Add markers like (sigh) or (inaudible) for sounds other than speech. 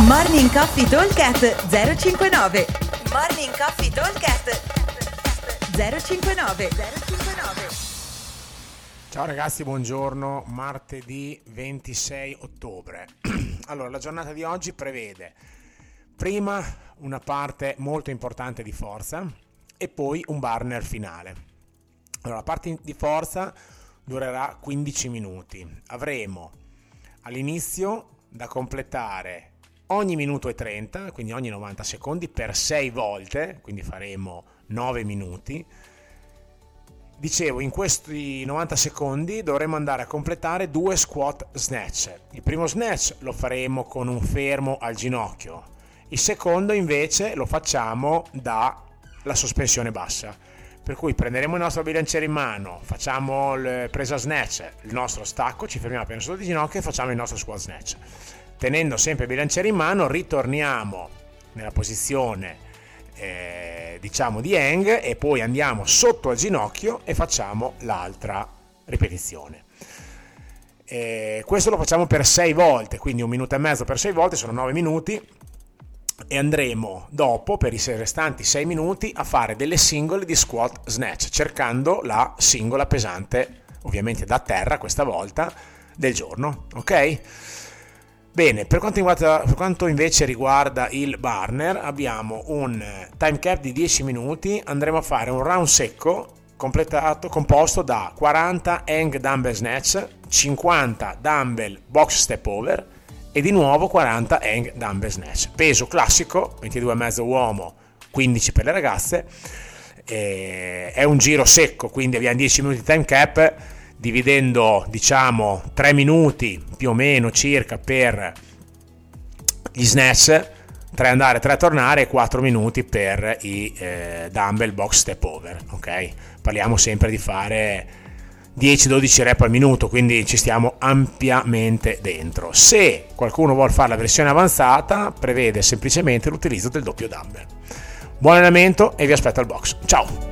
Morning Coffee Talkcast 059 Morning Coffee Talkcast 059 059 Ciao ragazzi, buongiorno, martedì 26 ottobre. (clears throat) Allora, la giornata di oggi prevede prima una parte molto importante di forza e poi un burner finale. Allora, la parte di forza durerà 15 minuti. Avremo all'inizio da completare ogni minuto e 30, quindi ogni 90 secondi per 6 volte, quindi faremo 9 minuti. Dicevo, in questi 90 secondi dovremo andare a completare due squat snatch. Il primo snatch lo faremo con un fermo al ginocchio, il secondo invece lo facciamo dalla sospensione bassa. Per cui prenderemo il nostro bilanciere in mano, facciamo il presa snatch, il nostro stacco, ci fermiamo appena sotto di ginocchio e facciamo il nostro squat snatch tenendo sempre il bilanciere in mano, ritorniamo nella posizione eh, diciamo di hang e poi andiamo sotto al ginocchio e facciamo l'altra ripetizione. Eh, questo lo facciamo per 6 volte, quindi un minuto e mezzo per 6 volte sono 9 minuti e andremo dopo per i restanti 6 minuti a fare delle singole di squat snatch cercando la singola pesante ovviamente da terra questa volta del giorno ok Bene, per quanto, riguarda, per quanto, invece riguarda il burner, abbiamo un eh, time cap di 10 minuti, andremo a fare un round secco completato, composto da 40 hang dumbbell snatch, 50 dumbbell box step over e di nuovo 40 hang dumbbell snatch. Peso classico, 22,5 uomo, 15 per le ragazze, eh, è un giro secco, quindi abbiamo 10 minuti di time cap dividendo diciamo 3 minuti più o meno circa per gli snatch 3 andare 3 tornare e 4 minuti per i eh, dumbbell box step over ok? Parliamo sempre di fare 10-12 rep al minuto quindi ci stiamo ampiamente dentro. Se qualcuno vuole fare la versione avanzata prevede semplicemente l'utilizzo del doppio dumbbell. Buon allenamento e vi aspetto al box. Ciao